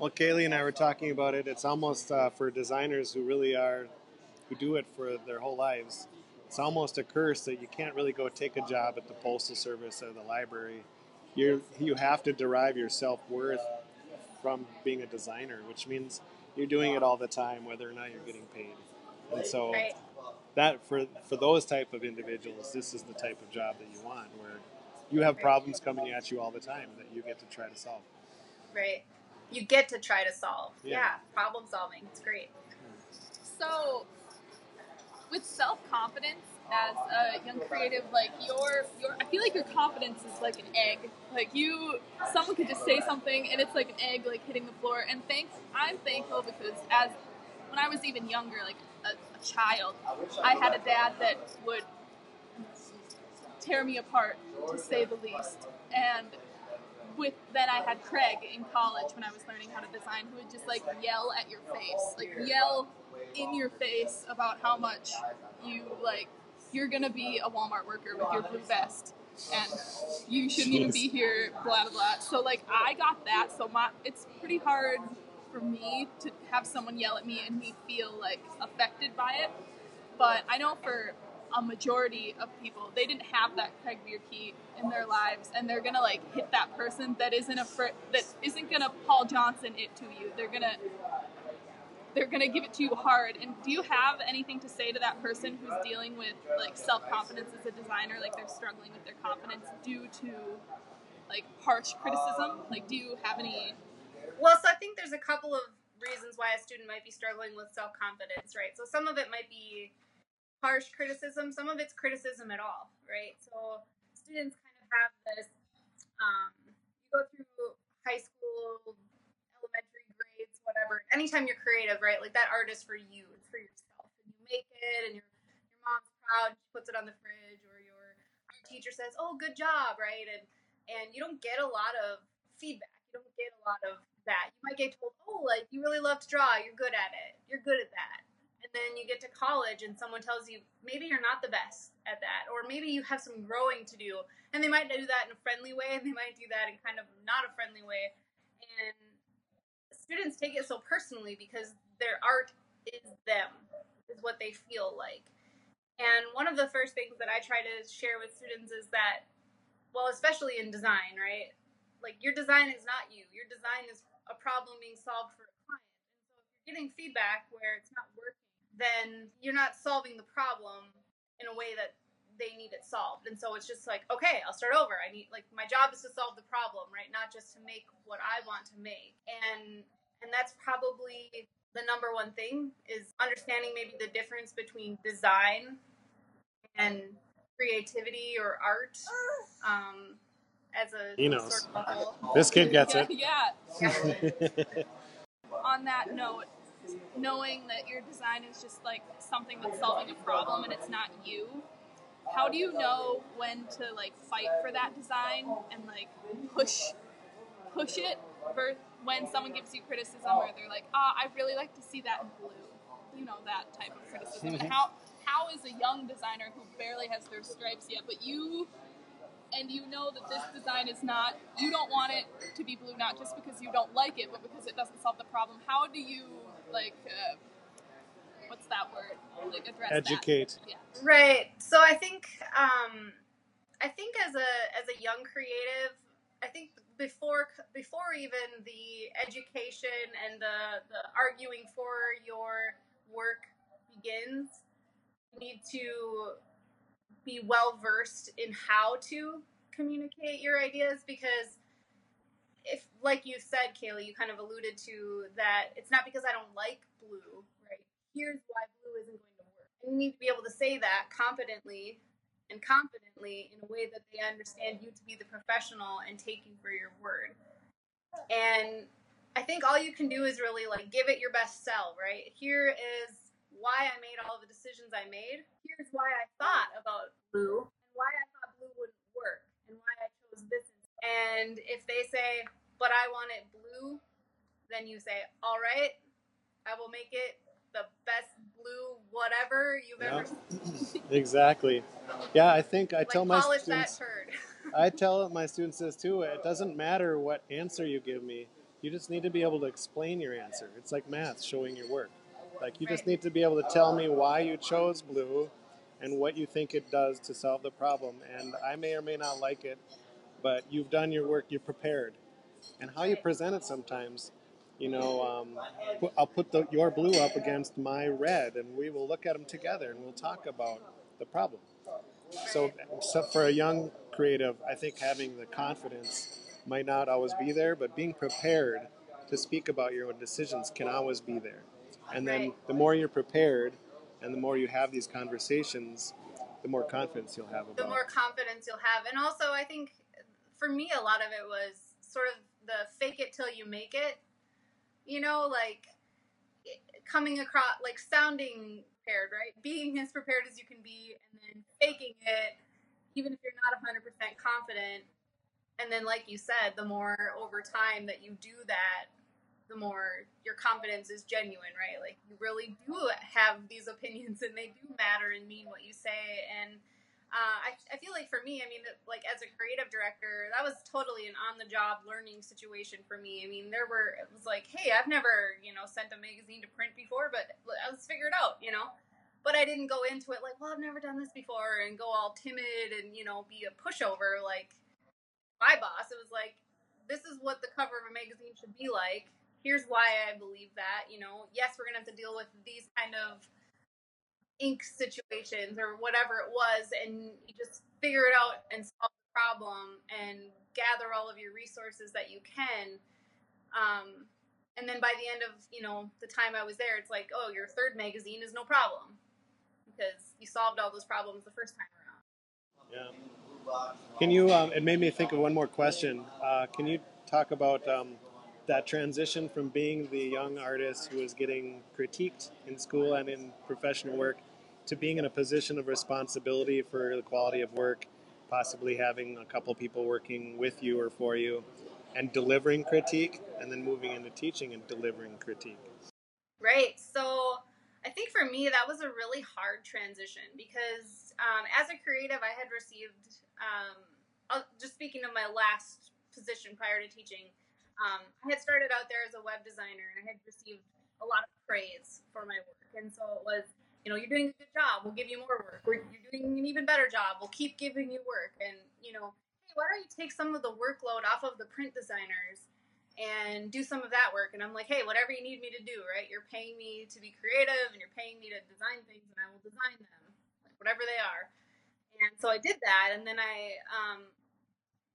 Well, Kaylee and I were talking about it. It's almost uh, for designers who really are, who do it for their whole lives. It's almost a curse that you can't really go take a job at the postal service or the library. You you have to derive your self worth from being a designer, which means you're doing it all the time, whether or not you're getting paid. And so Right. that for for those type of individuals, this is the type of job that you want, where you have problems coming at you all the time that you get to try to solve. Right. You get to try to solve. Yeah. Yeah, problem solving. It's great. So, with self confidence as a young creative, like your your, I feel like your confidence is like an egg. Like you, someone could just say something, and it's like an egg, like hitting the floor. And thanks, I'm thankful because as when I was even younger, like a, a child, I had a dad that would tear me apart, to say the least. And with then I had Craig in college when I was learning how to design, who would just like yell at your face, like yell in your face about how much you like you're gonna be a Walmart worker with your blue vest and you shouldn't even be here, blah blah blah. So like I got that, so my it's pretty hard for me to have someone yell at me and me feel like affected by it. But I know for a majority of people, they didn't have that Craig Bierke in their lives, and they're gonna like hit that person that isn't a fr- that isn't gonna Paul Johnson it to you. They're gonna they're gonna give it to you hard. And do you have anything to say to that person who's dealing with like self confidence as a designer, like they're struggling with their confidence due to like harsh criticism? Like, do you have any? Well, so I think there's a couple of reasons why a student might be struggling with self confidence, right? So some of it might be harsh criticism, some of it's criticism at all, right? So students kind of have this um, you go through high school, elementary grades, whatever. Anytime you're creative, right? Like that art is for you, it's for yourself. And you make it, and your, your mom's proud, she puts it on the fridge, or your teacher says, "Oh, good job," right? And and you don't get a lot of feedback. You don't get a lot of that. You might get told, "Oh, like you really love to draw. You're good at it. You're good at that." And then you get to college and someone tells you maybe you're not the best at that, or maybe you have some growing to do. And they might do that in a friendly way, and they might do that in kind of not a friendly way. And students take it so personally because their art is them, is what they feel like. And one of the first things that I try to share with students is that, well, especially in design, right? Like your design is not you. Your design is a problem being solved for a client. And so if you're getting feedback where it's not working, then you're not solving the problem in a way that they need it solved. And so it's just like, okay, I'll start over. I need like my job is to solve the problem, right? Not just to make what I want to make. And and that's probably the number one thing is understanding maybe the difference between design and creativity or art um, as a He knows. sort of. This kid gets it. yeah. On that note, knowing that your design is just like something that's solving a problem and it's not you, how do you know when to like fight for that design and like push push it for when someone gives you criticism or they're like, ah, I really like to see that in blue. You know, that type of criticism. and how how is a young designer who barely has their stripes yet, but you and you know that this design is not you don't want it to be blue not just because you don't like it but because it doesn't solve the problem how do you like uh, what's that word like address Educate. that yeah Right. So I think um, I think as a as a young creative, I think before before even the education and the the arguing for your work begins, you need to be well versed in how to communicate your ideas because if like you said kaylee you kind of alluded to that it's not because i don't like blue. Right. Here's why blue isn't going to work. And you need to be able to say that competently and confidently in a way that they understand you to be the professional and take you for your word. And i think all you can do is really like give it your best self right? Here is why i made all of the decisions i made. Here's why i thought about blue and why i thought blue wouldn't work and why i chose this and if they say but i want it blue then you say all right i will make it the best blue whatever you've Yeah. ever seen. Exactly. Yeah, I think I like tell my students. turd I tell my students this too. It doesn't matter what answer you give me. You just need to be able to explain your answer. It's like math, showing your work. Like you just need to be able to tell me why you chose blue and what you think it does to solve the problem. And I may or may not like it, but you've done your work. You're prepared. And how you present it sometimes, you know, um, I'll put the, your blue up against my red, and we will look at them together, and we'll talk about the problem. So, so for a young creative, I think having the confidence might not always be there, but being prepared to speak about your own decisions can always be there. And then the more you're prepared and the more you have these conversations, the more confidence you'll have about. the more confidence you'll have. And also, I think for me, a lot of it was sort of the fake it till you make it. You know, like coming across, like sounding prepared, right? Being as prepared as you can be, and then faking it, even if you're not 100% confident. And then, like you said, the more over time that you do that, the more your confidence is genuine, right? Like you really do have these opinions and they do matter and mean what you say. And uh, I, I feel like for me, I mean, like as a creative director, that was totally an on the job learning situation for me. I mean, there were, it was like, hey, I've never, you know, sent a magazine to print before, but let's figure it out, you know? But I didn't go into it like, well, I've never done this before and go all timid and, you know, be a pushover like my boss. It was like, this is what the cover of a magazine should be like. Here's why I believe that, you know, yes, we're going to have to deal with these kind of ink situations or whatever it was and you just figure it out and solve the problem and gather all of your resources that you can um, and then by the end of you know the time i was there it's like oh your third magazine is no problem because you solved all those problems the first time around Yeah. Can you? Um, it made me think of one more question. Uh, can you talk about um, that transition from being the young artist who is getting critiqued in school and in professional work to being in a position of responsibility for the quality of work possibly having a couple people working with you or for you and delivering critique and then moving into teaching and delivering critique. Right. So I think for me, that was a really hard transition because um, as a creative, I had received, um, just speaking of my last position prior to teaching, um, I had started out there as a web designer and I had received a lot of praise for my work. And so it was, you know, you're doing a good job. We'll give you more work. We're, you're doing an even better job. We'll keep giving you work. And, you know, hey, why don't you take some of the workload off of the print designers and do some of that work. And I'm like, hey, whatever you need me to do, right? You're paying me to be creative and you're paying me to design things and I will design them, like whatever they are. And so I did that. And then I um,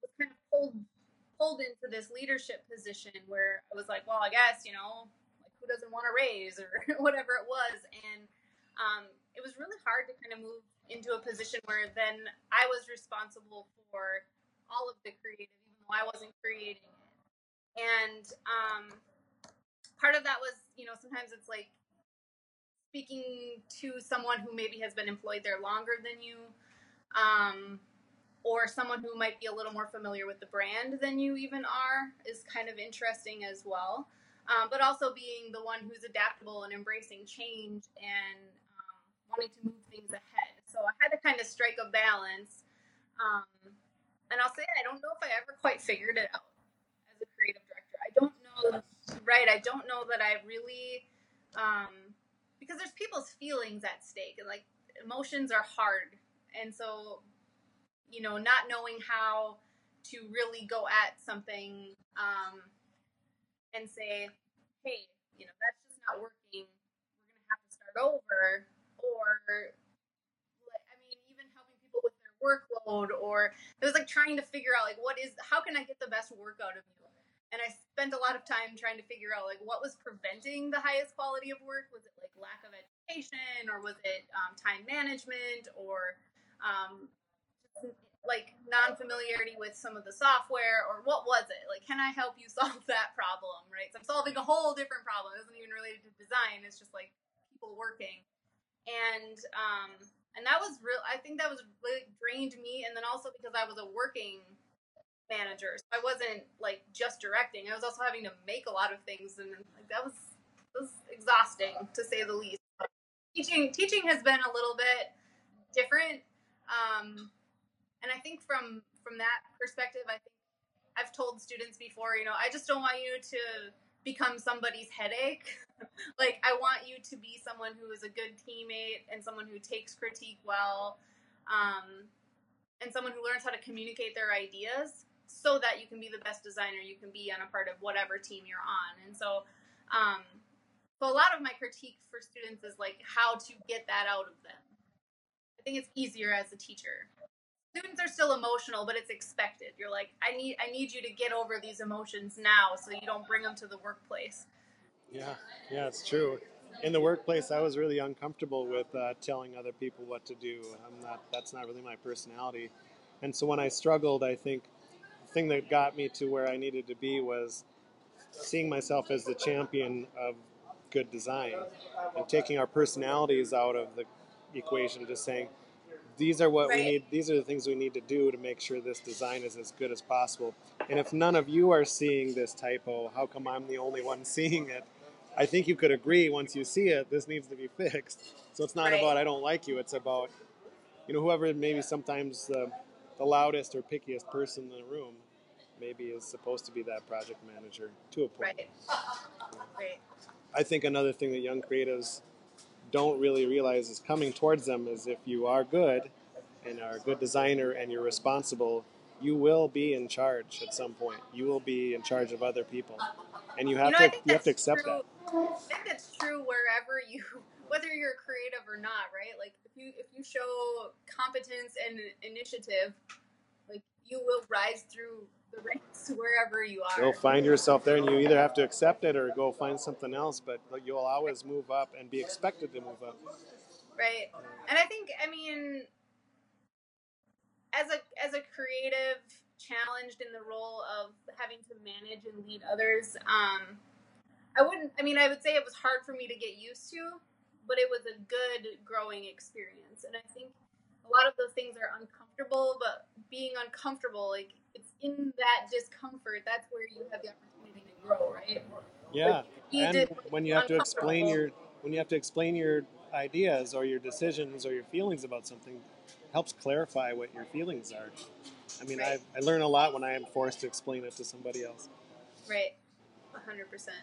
was kind of pulled, pulled into this leadership position where I was like, well, I guess, you know, like who doesn't want a raise or whatever it was. And um, it was really hard to kind of move into a position where then I was responsible for all of the creative, even though I wasn't creating it. and um, part of that was, you know, sometimes it's like speaking to someone who maybe has been employed there longer than you, um, or someone who might be a little more familiar with the brand than you even are, is kind of interesting as well. Um, but also being the one who's adaptable and embracing change and wanting to move things ahead. So I had to kind of strike a balance. Um, and I'll say I don't know if I ever quite figured it out as a creative director. I don't know, right? I don't know that I really, um, because there's people's feelings at stake, and like emotions are hard, and so, you know, not knowing how to really go at something um, and say, hey, you know, that's just not working. We're gonna have to start over, or I mean, even helping people with their workload or it was like trying to figure out like what is how can I get the best work out of you? And I spent a lot of time trying to figure out like what was preventing the highest quality of work. Was it like lack of education or was it um, time management or um, like non-familiarity with some of the software or what was it? Like can i help you solve that problem right? So i'm solving a whole different problem. It isn't even related to design. It's just like people working and um, and that was real. I think that was really drained me, and then also because I was a working manager, so I wasn't like just directing. I was also having to make a lot of things, and like that was was exhausting to say the least. Teaching teaching has been a little bit different, um, and I think from from that perspective, I think I've told students before, you know, I just don't want you to become somebody's headache. like I want you to be someone who is a good teammate and someone who takes critique well, um, and someone who learns how to communicate their ideas so that you can be the best designer you can be on a part of whatever team you're on. And so, um, so a lot of my critique for students is like how to get that out of them. I think it's easier as a teacher students are still emotional, but it's expected. You're like, I need I need you to get over these emotions now so you don't bring them to the workplace. Yeah, yeah, it's true. In the workplace, I was really uncomfortable with uh, telling other people what to do. I'm not. That's not really my personality. And so when I struggled, I think the thing that got me to where I needed to be was seeing myself as the champion of good design and taking our personalities out of the equation, just saying, these are what right. we need these are the things we need to do to make sure this design is as good as possible and if none of you are seeing this typo how come i'm the only one seeing it i think you could agree once you see it this needs to be fixed so it's not right. about i don't like you it's about you know whoever maybe sometimes the, the loudest or pickiest person in the room maybe is supposed to be that project manager to a point right. right. i think another thing that young creatives don't really realize is coming towards them is if you are good and are a good designer and you're responsible, you will be in charge at some point. You will be in charge of other people, and you have you know, to you have to accept true. that. I think that's true wherever you, whether you're creative or not, right? Like if you if you show competence and initiative, like you will rise through the wherever you are. You'll find yourself there, and you either have to accept it or go find something else. But you'll always move up and be expected to move up. Right, and I think I mean, as a as a creative challenged in the role of having to manage and lead others, um, I wouldn't. I mean, I would say it was hard for me to get used to, but it was a good growing experience, and I think a lot of those things are uncomfortable, but being uncomfortable, like in that discomfort, that's where you have the opportunity to grow, right? Yeah, You and when you have to explain your when you have to explain your ideas or your decisions or your feelings about something, helps clarify what your feelings are. I mean, Right. I I learn a lot when I am forced to explain it to somebody else. Right. A hundred percent.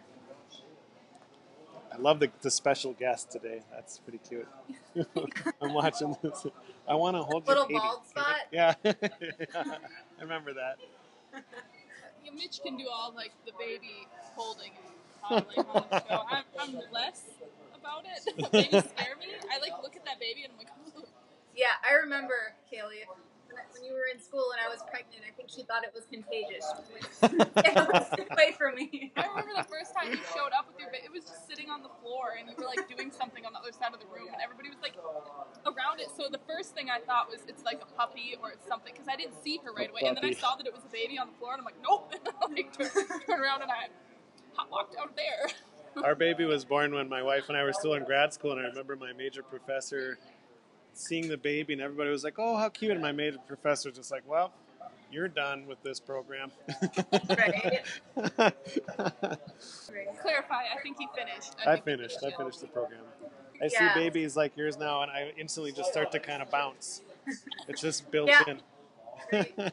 I love the, the special guest today. That's pretty cute. I'm watching this. I want to hold Little your Katie. bald spot? Yeah, I remember that. Yeah, Mitch can do all like the baby holding and toddling on the show. I'm, I'm less about it. Babies scare me. I like look at that baby and I'm like, "Ooh." Yeah, I remember, Kaylee, when you were in school and I was pregnant, I think she thought it was contagious. She was like, "Stay away from me. I remember the first time you showed up with your baby. It was just sitting on the floor and you were like doing something on the other side of the room and everybody was like around it. So the first thing I thought was it's like a puppy or it's something because I didn't see her right away. And then I saw that it was a baby on the floor and I'm like, nope. And I like turn, turn around and I hot walked out of there. Our baby was born when my wife and I were still in grad school, and I remember my major professor seeing the baby, and everybody was like, "Oh, how cute!" And my major professor was just like, "Well, you're done with this program." Right. Clarify. I think he finished. I he finished. I finished the program. I see babies like yours now, and I instantly just start to kind of bounce. It's just built Yeah. in. Right. Yeah,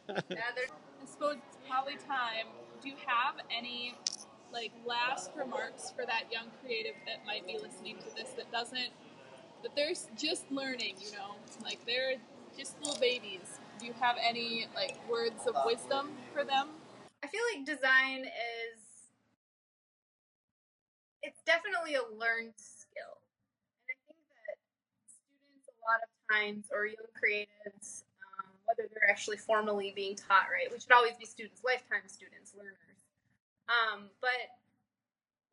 I suppose it's probably time. Do you have any like last remarks for that young creative that might be listening to this that doesn't that they're just learning, you know, like they're just little babies. Do you have any like words of wisdom for them? I feel like design is it's definitely a learned skill. And I think that students a lot of times or young creatives, um, whether they're actually formally being taught, right? We should always be students, lifetime students, learners. Um, but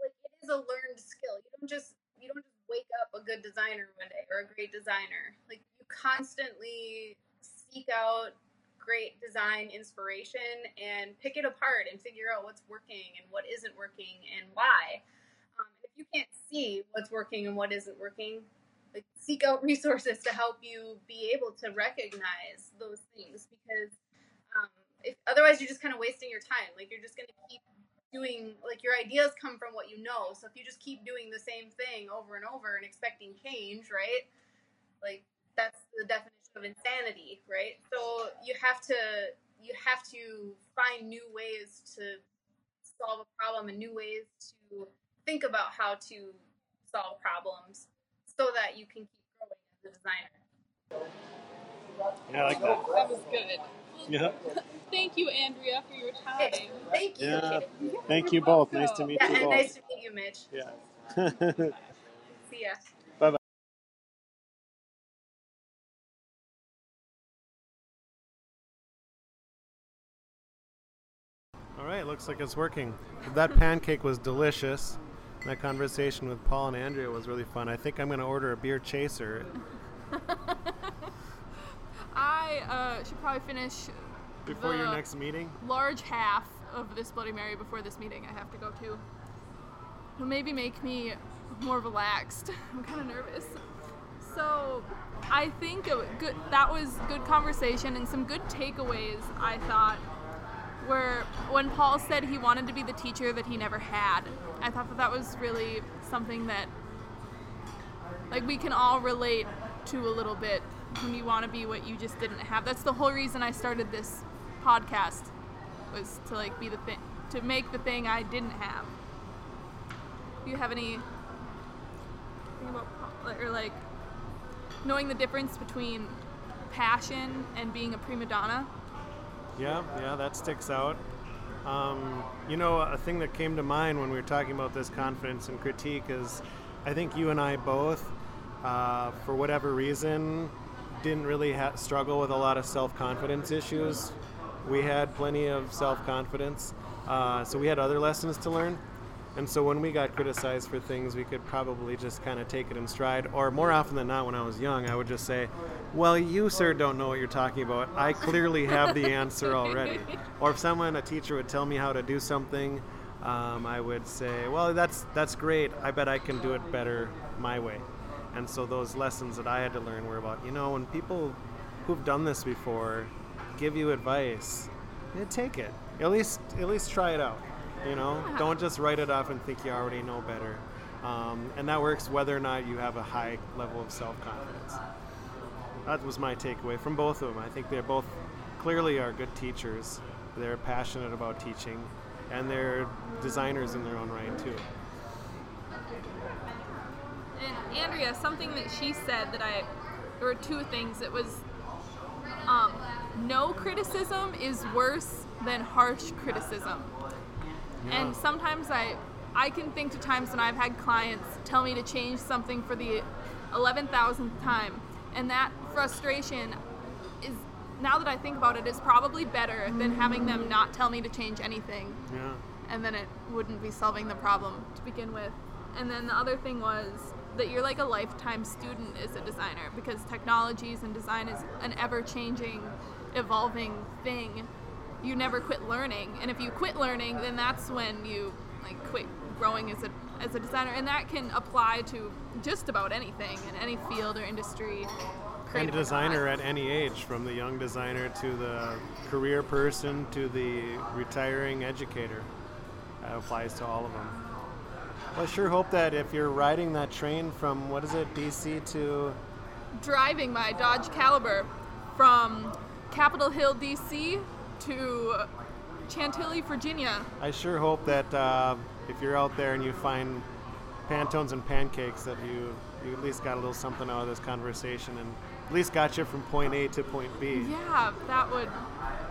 like it is a learned skill. You don't just you don't just wake up a good designer one day or a great designer. Like you constantly seek out great design inspiration and pick it apart and figure out what's working and what isn't working and why. Um, if you can't see what's working and what isn't working, like seek out resources to help you be able to recognize those things because um, if otherwise you're just kind of wasting your time. Like you're just going to keep doing like your ideas come from what you know. So if you just keep doing the same thing over and over and expecting change, right? Like that's the definition of insanity, right? So you have to you have to find new ways to solve a problem and new ways to think about how to solve problems so that you can keep growing as a designer. Yeah, I like that. That was good. Yeah. Thank you, Andrea, for your time. Hey, thank you. Yeah. Thank you both. Nice to meet Yeah, you and both. nice to meet you, Mitch. Yeah. See ya. bye bye. All right, looks like it's working. That pancake was delicious. That conversation with Paul and Andrea was really fun. I think I'm going to order a beer chaser I uh, should probably finish before your next meeting. large half of this Bloody Mary before this meeting I have to go to. It'll maybe make me more relaxed. I'm kind of nervous. So I think a good that was good conversation and some good takeaways. I thought were when Paul said he wanted to be the teacher that he never had. I thought that that was really something that like we can all relate to a little bit when you want to be what you just didn't have. That's the whole reason I started this podcast was to like be the thing to make the thing I didn't have. Do you have any thing about or like knowing the difference between passion and being a prima donna? Yeah, yeah, that sticks out. Um, you know, a thing that came to mind when we were talking about this confidence and critique is I think you and I both, uh, for whatever reason, didn't really ha- struggle with a lot of self confidence issues. We had plenty of self confidence, uh, so we had other lessons to learn. And so when we got criticized for things, we could probably just kind of take it in stride. Or more often than not, when I was young, I would just say, Well, you, sir, don't know what you're talking about. I clearly have the answer already. or if someone, a teacher, would tell me how to do something, um, I would say, Well, that's, that's great. I bet I can do it better my way. And so those lessons that I had to learn were about, you know, when people who've done this before give you advice, take it. At least at least try it out. You know, Yeah. don't just write it off and think you already know better. Um, and that works whether or not you have a high level of self confidence. That was my takeaway from both of them. I think they're both clearly are good teachers. They're passionate about teaching, and they're designers in their own right too. And Andrea, something that she said that I, there were two things. It was, um, no criticism is worse than harsh criticism. And sometimes I, I can think to times when I've had clients tell me to change something for the 11,000th time, and that frustration is, now that I think about it, is probably better than having them not tell me to change anything Yeah. and then it wouldn't be solving the problem to begin with. And then the other thing was that you're like a lifetime student as a designer because technologies and design is an ever changing, evolving thing. You never quit learning, and if you quit learning, then that's when you like quit growing as a as a designer, and that can apply to just about anything in any field or industry. And designer at any age, from the young designer to the career person to the retiring educator. That applies to all of them. Well, I sure hope that if you're riding that train from, what is it, DC to driving my Dodge Caliber from Capitol Hill, DC to Chantilly, Virginia. I sure hope that uh, if you're out there and you find Pantones and pancakes, that you you at least got a little something out of this conversation and at least got you from point A to point B. Yeah, that would,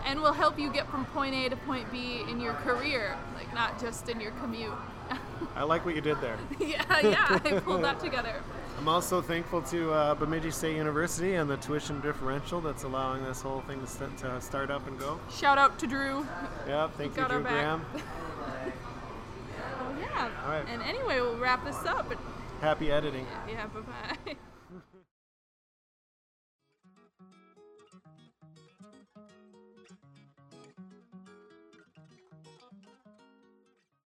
and will help you get from point A to point B in your career, like not just in your commute. I like what you did there. yeah, yeah, I pulled that together. I'm also thankful to uh, Bemidji State University and the tuition differential that's allowing this whole thing to, st- to start up and go. Shout out to Drew. Yeah, thank you, Got our Drew. Graham. Oh yeah. All right. And anyway, we'll wrap this up. Happy editing. Yeah, bye bye.